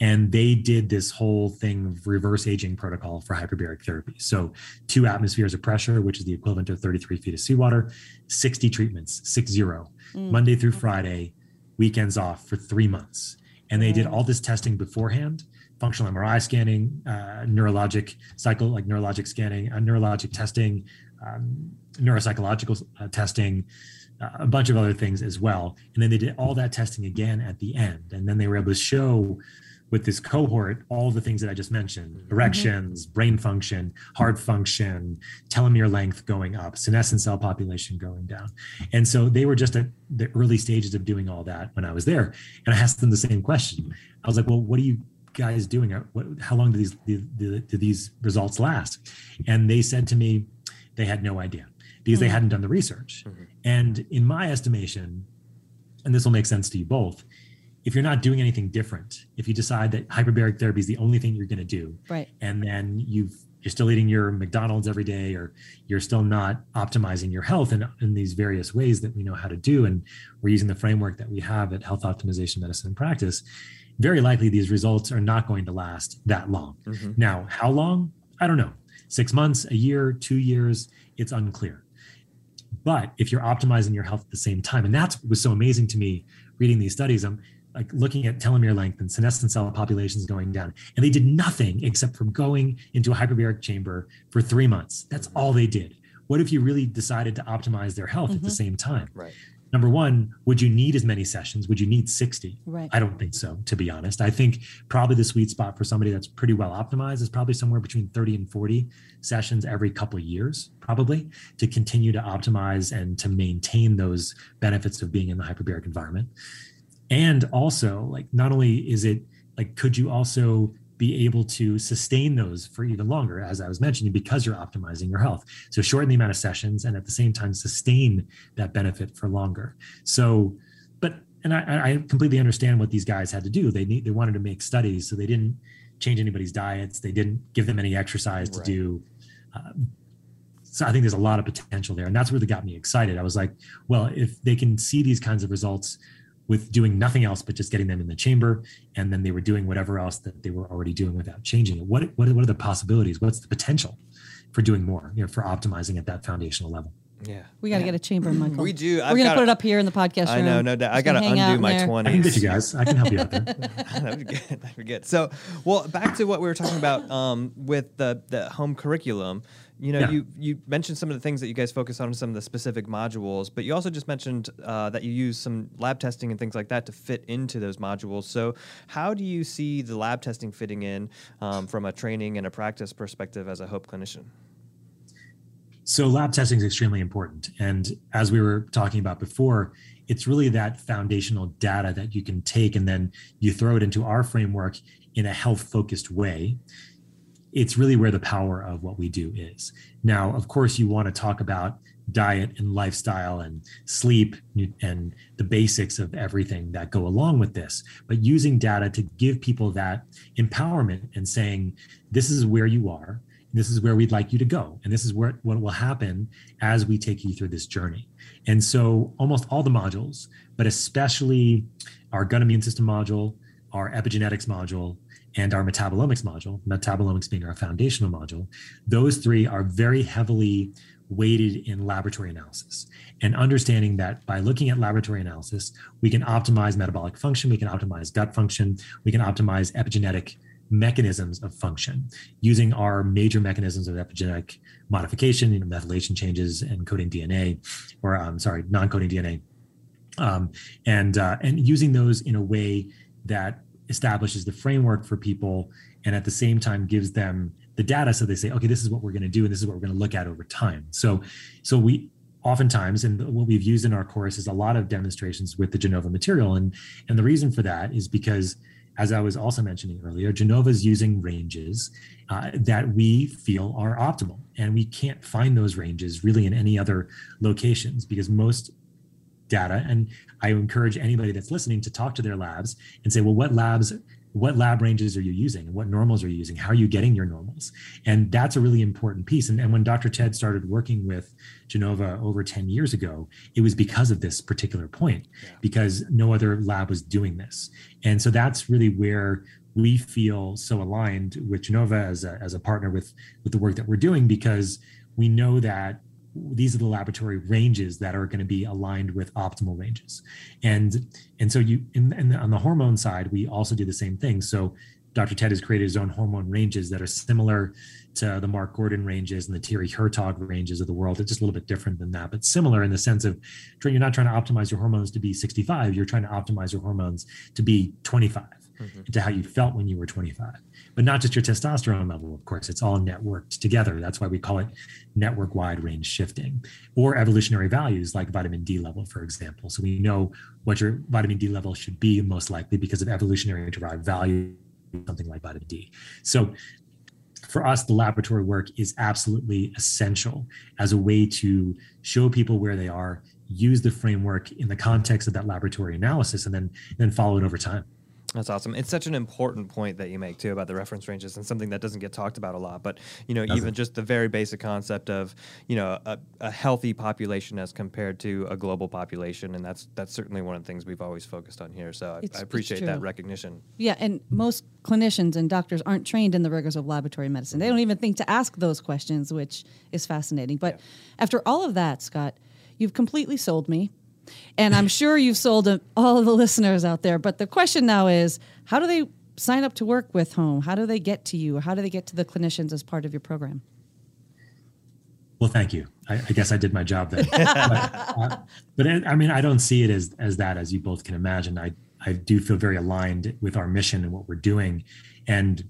and they did this whole thing of reverse aging protocol for hyperbaric therapy. So, two atmospheres of pressure, which is the equivalent of 33 feet of seawater, 60 treatments, six zero, mm. Monday through Friday, weekends off for three months. And they did all this testing beforehand functional MRI scanning, uh, neurologic cycle, like neurologic scanning, uh, neurologic testing, um, neuropsychological uh, testing, uh, a bunch of other things as well. And then they did all that testing again at the end. And then they were able to show with this cohort all the things that I just mentioned mm-hmm. erections, mm-hmm. brain function, heart function, telomere length going up, senescent cell population going down. And so they were just at the early stages of doing all that when I was there. And I asked them the same question. I was like, well, what are you guys doing? What, how long do these, do, do these results last? And they said to me, they had no idea because mm-hmm. they hadn't done the research. Mm-hmm. And in my estimation, and this will make sense to you both, if you're not doing anything different, if you decide that hyperbaric therapy is the only thing you're going to do, right, and then you've you're still eating your McDonald's every day, or you're still not optimizing your health in, in these various ways that we know how to do, and we're using the framework that we have at Health Optimization Medicine and Practice, very likely these results are not going to last that long. Mm-hmm. Now, how long? I don't know. Six months, a year, two years, it's unclear. But if you're optimizing your health at the same time, and that's what was so amazing to me reading these studies. I'm like looking at telomere length and senescent cell populations going down. And they did nothing except from going into a hyperbaric chamber for three months. That's all they did. What if you really decided to optimize their health mm-hmm. at the mm-hmm. same time? Right. Number one, would you need as many sessions? Would you need 60? Right. I don't think so, to be honest. I think probably the sweet spot for somebody that's pretty well optimized is probably somewhere between 30 and 40 sessions every couple of years, probably, to continue to optimize and to maintain those benefits of being in the hyperbaric environment and also like not only is it like could you also be able to sustain those for even longer as i was mentioning because you're optimizing your health so shorten the amount of sessions and at the same time sustain that benefit for longer so but and i, I completely understand what these guys had to do they need they wanted to make studies so they didn't change anybody's diets they didn't give them any exercise to right. do uh, so I think there's a lot of potential there. And that's what got me excited. I was like, well, if they can see these kinds of results with doing nothing else but just getting them in the chamber, and then they were doing whatever else that they were already doing without changing it, what, what, what are the possibilities? What's the potential for doing more, you know, for optimizing at that foundational level? Yeah. We got to yeah. get a chamber, Michael. We do. We're I've going to gotta- put it up here in the podcast room. I know, no doubt. I got to gonna hang out undo my there. 20s. I can get you guys. I can help you out there. that'd be good. That'd be good. So, well, back to what we were talking about um, with the the home curriculum. You know, Yeah. you you mentioned some of the things that you guys focus on some of the specific modules, but you also just mentioned uh, that you use some lab testing and things like that to fit into those modules. So, how do you see the lab testing fitting in um, from a training and a practice perspective as a Hope clinician? So lab testing is extremely important. And as we were talking about before, it's really that foundational data that you can take and then you throw it into our framework in a health focused way. It's really where the power of what we do is. Now, of course, you want to talk about diet and lifestyle and sleep and the basics of everything that go along with this, but using data to give people that empowerment and saying, this is where you are this is where we'd like you to go and this is where what will happen as we take you through this journey and so almost all the modules but especially our gut immune system module our epigenetics module and our metabolomics module metabolomics being our foundational module those three are very heavily weighted in laboratory analysis. And understanding that by looking at laboratory analysis we can optimize metabolic function we can optimize gut function we can optimize epigenetic mechanisms of function. Using our major mechanisms of epigenetic modification, you know, methylation changes and coding DNA, or I'm sorry, non-coding DNA, um, and uh, and using those in a way that establishes the framework for people, and at the same time gives them the data, so they say, okay, this is what we're going to do, and this is what we're going to look at over time. So, so we oftentimes and what we've used in our course is a lot of demonstrations with the genova material and and the reason for that is because as I was also mentioning earlier, Genova is using ranges uh, that we feel are optimal. And we can't find those ranges really in any other locations because most data, and I encourage anybody that's listening to talk to their labs and say, well, what labs, what lab ranges are you using? What normals are you using? How are you getting your normals? And that's a really important piece. And, and when Dr. Ted started working with Genova over 10 years ago, it was because of this particular point, Yeah. because no other lab was doing this. And so that's really where we feel so aligned with Genova as a, as a partner with, with the work that we're doing, because we know that these are the laboratory ranges that are going to be aligned with optimal ranges. And, and so you, and, in the, on the hormone side, we also do the same thing. So Dr. Ted has created his own hormone ranges that are similar to the Mark Gordon ranges and the Thierry Hertoghe ranges of the world. It's just a little bit different than that, but similar in the sense of you're not trying to optimize your hormones to be 65. You're trying to optimize your hormones to be 25 Mhm. to how you felt when you were 25. But not just your testosterone level, of course. It's all networked together. That's why we call it network wide range shifting or evolutionary values like vitamin D level, for example. So we know what your vitamin D level should be most likely because of evolutionary derived value, something like vitamin D. So for us, the laboratory work is absolutely essential as a way to show people where they are, use the framework in the context of that laboratory analysis, and then then follow it over time. That's awesome. It's such an important point that you make too about the reference ranges and something that doesn't get talked about a lot. But you know, even Doesn't. just the very basic concept of you know a, a healthy population as compared to a global population, and that's that's certainly one of the things we've always focused on here. So I, I appreciate that recognition. Yeah, and most clinicians and doctors aren't trained in the rigors of laboratory medicine. They mm-hmm. don't even think to ask those questions, which is fascinating. But after all of that, Scott, you've completely sold me. And I'm sure you've sold all the listeners out there. But the question now is how do they sign up to work with Home? How do they get to you? How do they get to the clinicians as part of your program? Well, thank you. I, I guess I did my job there. but, uh, but I I mean, I don't see it as as that, as you both can imagine. I I do feel very aligned with our mission and what we're doing, and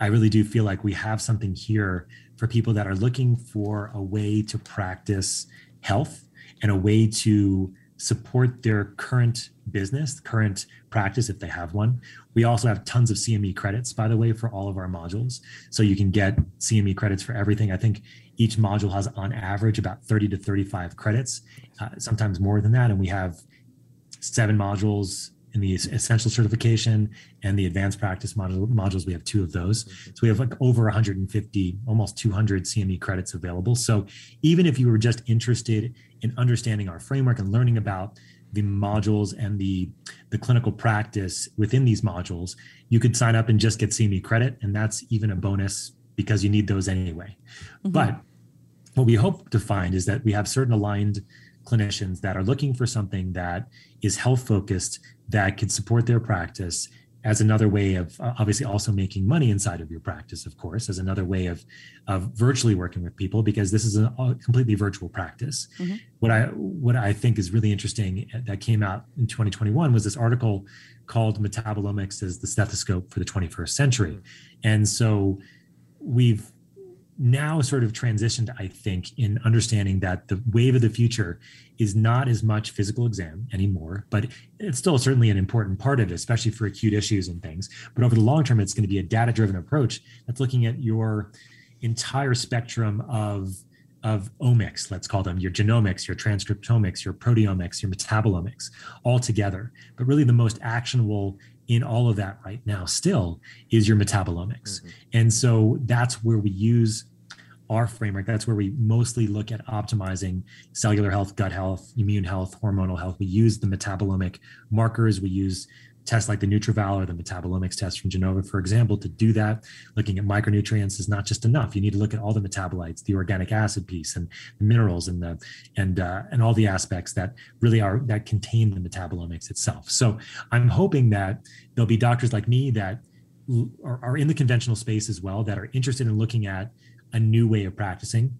I really do feel like we have something here for people that are looking for a way to practice health and a way to support their current business, current practice if they have one. We also have tons of CME credits, by the way, for all of our modules. So you can get CME credits for everything. I think each module has on average about 30 to 35 credits, uh, sometimes more than that. And we have seven modules in the essential certification and the advanced practice module, modules. We have two of those. So we have like over 150, almost 200 CME credits available. So even if you were just interested in understanding our framework and learning about the modules and the the clinical practice within these modules, you could sign up and just get CME credit, and that's even a bonus because you need those anyway. Mm-hmm. But what we hope to find is that we have certain aligned clinicians that are looking for something that is health focused that could support their practice as another way of uh, obviously also making money inside of your practice of course as another way of of virtually working with people because this is a, completely virtual practice mm-hmm. what i what i think is really interesting uh, that came out in 2021 was this article called metabolomics as the stethoscope for the 21st century mm-hmm. and so we've now sort of transitioned, I think, in understanding that the wave of the future is not as much physical exam anymore, but it's still certainly an important part of it, especially for acute issues and things. But over the long term, it's going to be a data driven approach that's looking at your entire spectrum of of omics, let's call them your genomics, your transcriptomics, your proteomics, your metabolomics, all together. But really, the most actionable in all of that right now still is your metabolomics. Mm-hmm. And so that's where we use our framework. That's where we mostly look at optimizing cellular health, gut health, immune health, hormonal health. We use the metabolomic markers. We use tests like the NutrEval or the metabolomics test from Genova, for example, to do that. Looking at micronutrients is not just enough. You need to look at all the metabolites, the organic acid piece, and the minerals, and the and uh, and all the aspects that really are that contain the metabolomics itself. So I'm hoping that there'll be doctors like me that are, are in the conventional space as well that are interested in looking at a new way of practicing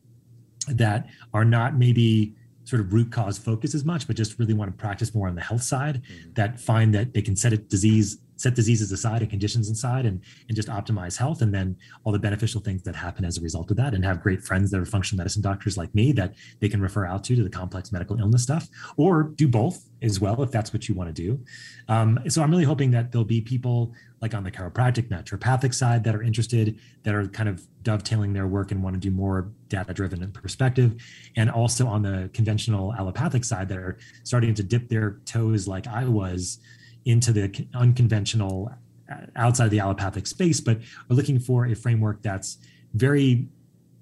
that are not maybe sort of root cause focus as much, but just really want to practice more on the health side mm-hmm. that find that they can set a disease, set diseases aside and conditions aside and, and just optimize health. And then all the beneficial things that happen as a result of that and have great friends that are functional medicine doctors like me that they can refer out to, to the complex medical illness stuff or do both as well, if that's what you want to do. Um, so I'm really hoping that there'll be people like on the chiropractic, naturopathic side that are interested, that are kind of dovetailing their work and want to do more data driven perspective. And also on the conventional allopathic side that are starting to dip their toes like I was into the unconventional uh, outside the allopathic space, but are looking for a framework that's very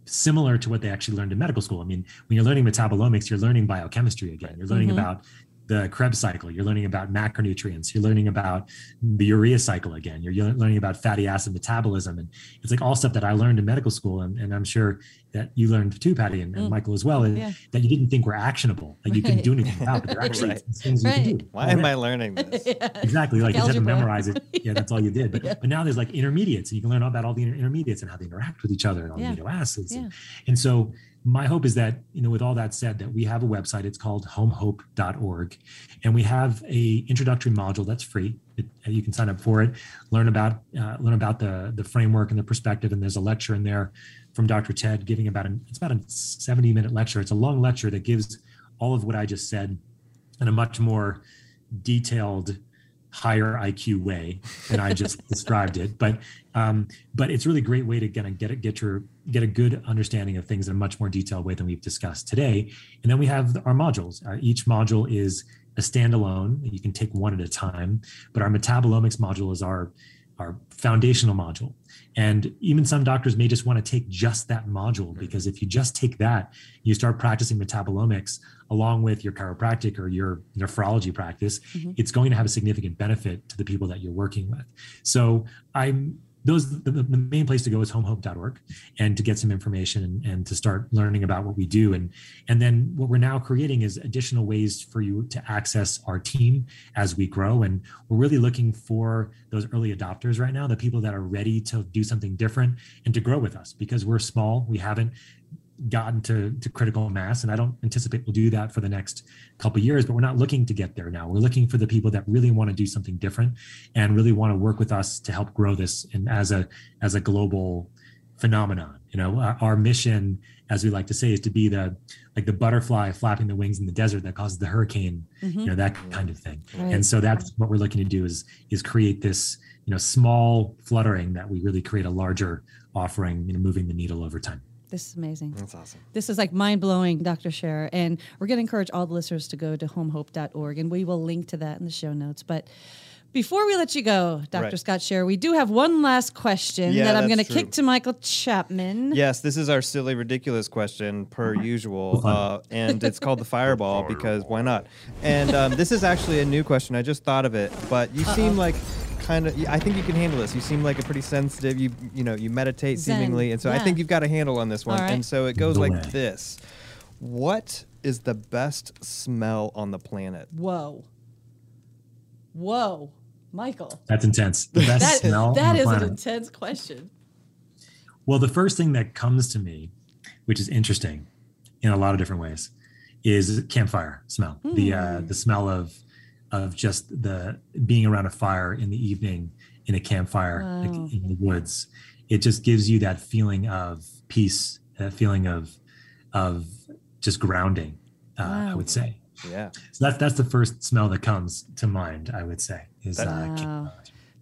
similar to what they actually learned in medical school. I mean, when you're learning metabolomics, you're learning biochemistry again. You're learning mm-hmm. about the Krebs cycle. You're learning about macronutrients. You're learning about the urea cycle again. You're learning about fatty acid metabolism. And it's like all stuff that I learned in medical school. And, and I'm sure that you learned too, Patti and, and mm. Michael as well, yeah. that you didn't think were actionable, that right. you couldn't do anything about, but they're actually right. things right. you can do. Why am I learning this? yeah. Exactly. Like, like you had to memorize it. Yeah, that's all you did. But, yeah. but now there's like intermediates and you can learn all about all the intermediates and how they interact with each other and all the amino acids. And, and so my hope is that you know with all that said that we have a website. It's called homehope.org and we have a introductory module that's free. It, you can sign up for it learn about uh, learn about the the framework and the perspective. And there's a lecture in there from dr ted giving about an it's about a 70 minute lecture. It's a long lecture that gives all of what i just said in a much more detailed higher IQ way than I just described it. But um, but it's really a great way to get a, get it, get your get a good understanding of things in a much more detailed way than we've discussed today. And then we have our modules. Uh, each module is a standalone. You can take one at a time. But our metabolomics module is our our foundational module. And even some doctors may just want to take just that module because if you just take that, you start practicing metabolomics along with your chiropractic or your nephrology practice, mm-hmm. it's going to have a significant benefit to the people that you're working with. So I'm those the, the, main place to go is homehope.org and to get some information and, and, to start learning about what we do. And and then what we're now creating is additional ways for you to access our team as we grow. And we're really looking for those early adopters right now the people that are ready to do something different and to grow with us because we're small. We haven't gotten to, to critical mass and i don't anticipate we'll do that for the next couple years but we're not looking to get there now we're looking for the people that really want to do something different and really want to work with us to help grow this and as a as a global phenomenon you know our, our mission as we like to say is to be the like the butterfly flapping the wings in the desert that causes the hurricane mm-hmm. you know that kind of thing right. and so that's what we're looking to do is is create this you know small fluttering that we really create a larger offering you know moving the needle over time This is amazing. That's awesome. This is like mind blowing, Dr. Sherr. And we're going to encourage all the listeners to go to homehope.org, and we will link to that in the show notes. But before we let you go, Dr. Right. Scott Sherr, we do have one last question Yeah, that I'm going to kick to Michael Chapman. Yes, this is our silly, ridiculous question per usual, uh, and it's called the fireball because why not? And um, this is actually a new question. I just thought of it, but you seem like kind of. I think you can handle this. You seem like a pretty sensitive. You you know you meditate Zen, seemingly, and so I think you've got a handle on this one. All right. And so it goes like this: What is the best smell on the planet? Whoa. Whoa. Michael. That's intense. The best That, smell that on the is an intense question. Well, the first thing that comes to me, which is interesting in a lot of different ways, is campfire smell. The uh, Hmm. the smell of of just the being around a fire in the evening in a campfire like in the woods. It just gives you that feeling of peace, that feeling of of just grounding. Uh, I would say. Yeah, So that's that's the first smell that comes to mind. I would say is That- uh, Wow. campfire.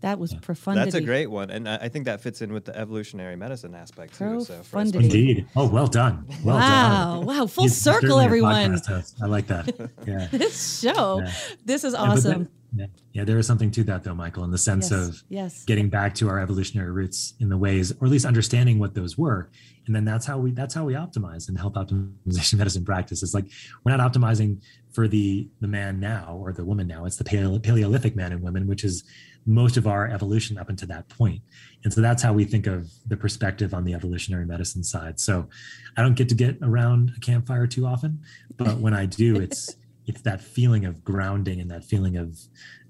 That was profundity. that's a great one, and I I think that fits in with the evolutionary medicine aspect too. So Profundity. Indeed. Oh, well done. Well wow. done. Wow. Full He's circle, everyone. I like that. Yeah. This show. Yeah. This is Yeah, awesome. then- yeah, yeah, there is something to that though, Michael, in the sense yes. of yes. getting back to our evolutionary roots in the ways, or at least understanding what those were, and then that's how we that's how we optimize and help optimization medicine practice. It's like we're not optimizing for the the man now or the woman now. It's the paleo, Paleolithic man and women, which is most of our evolution up until that point. And so that's how we think of the perspective on the evolutionary medicine side. So I don't get to get around a campfire too often, but when I do, it's it's that feeling of grounding and that feeling of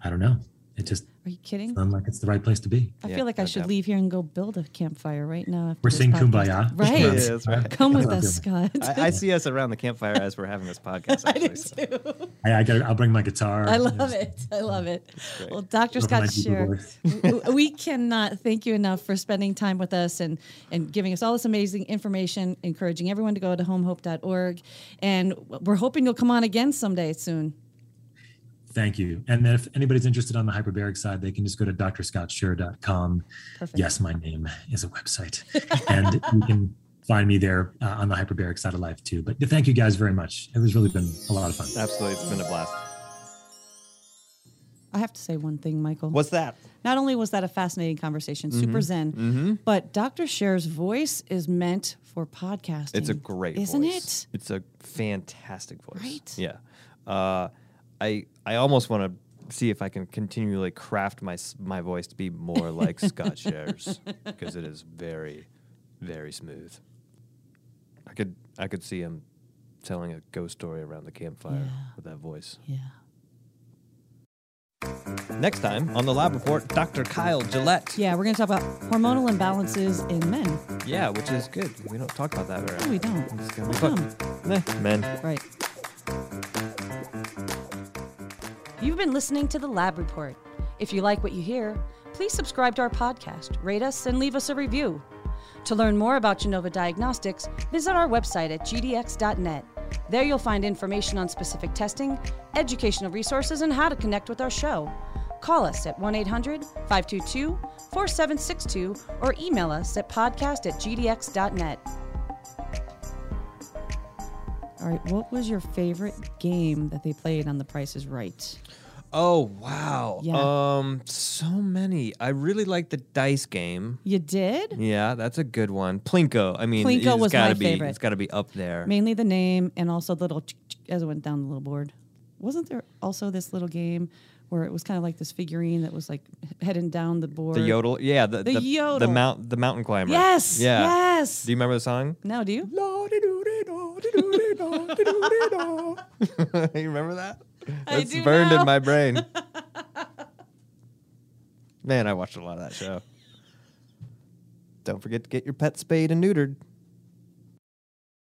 I don't know. It just Are you kidding? feels like it's the right place to be. I Yeah, feel like I should doubt. leave here and go build a campfire right now. After We're this saying kumbaya. Right. Yeah, right. Come with us. Scott. I, I see us around the campfire as we're having this podcast. I do so. too. I, I I'll bring my guitar. I love it. I love it. Well, Dr. Love Scott my deep Sherr, voice. w- we cannot thank you enough for spending time with us and, and giving us all this amazing information, encouraging everyone to go to homehope.org. And we're hoping you'll come on again someday soon. Thank you. And then if anybody's interested on the hyperbaric side, they can just go to drscottsherr.com. Perfect. Yes, my name is a website, and you can find me there uh, on the hyperbaric side of life too. But thank you guys very much. It was really been a lot of fun. Absolutely, it's been a blast. I have to say one thing, Michael. What's that? Not only was that a fascinating conversation, super zen, but Dr. Sherr's voice is meant for podcasting. It's a great Isn't voice. it? It's a fantastic voice. Right? Yeah. Uh, I I almost want to see if I can continually craft my my voice to be more like Scott Sherr's because it is very very smooth. I could I could see him telling a ghost story around the campfire Yeah. with that voice. Yeah. Next time on the lab report, Dr. Kyle Gillett. Yeah, we're going to talk about hormonal imbalances in men. Yeah, which is good. We don't talk about that very No, often. we don't. It's gonna be fun. come? Men. Right. You've been listening to the Lab Report. If you like what you hear, please subscribe to our podcast, rate us, and leave us a review. To learn more about Genova Diagnostics, visit our website at gdx.net. There you'll find information on specific testing, educational resources, and how to connect with our show. Call us at 1 800 522 4762 or email us at podcast at gdx.net. All right, what was your favorite game that they played on The Price is Right? Oh wow. Yeah. Um so many. I really like the dice game. You did? Yeah, that's a good one. Plinko. I mean, Plinko it's was gotta my be, favorite. It's got to be up there. Mainly the name and also the little as it went down the little board. Wasn't there also this little game where it was kind of like this figurine that was like heading down the board? The yodel. Yeah, the The the, yodel. the mount the mountain climber. Yes. Yeah. Yes. Do you remember the song? no, do you? you remember that? It's burned now. in my brain. Man, I watched a lot of that show. Don't forget to get your pet spayed and neutered.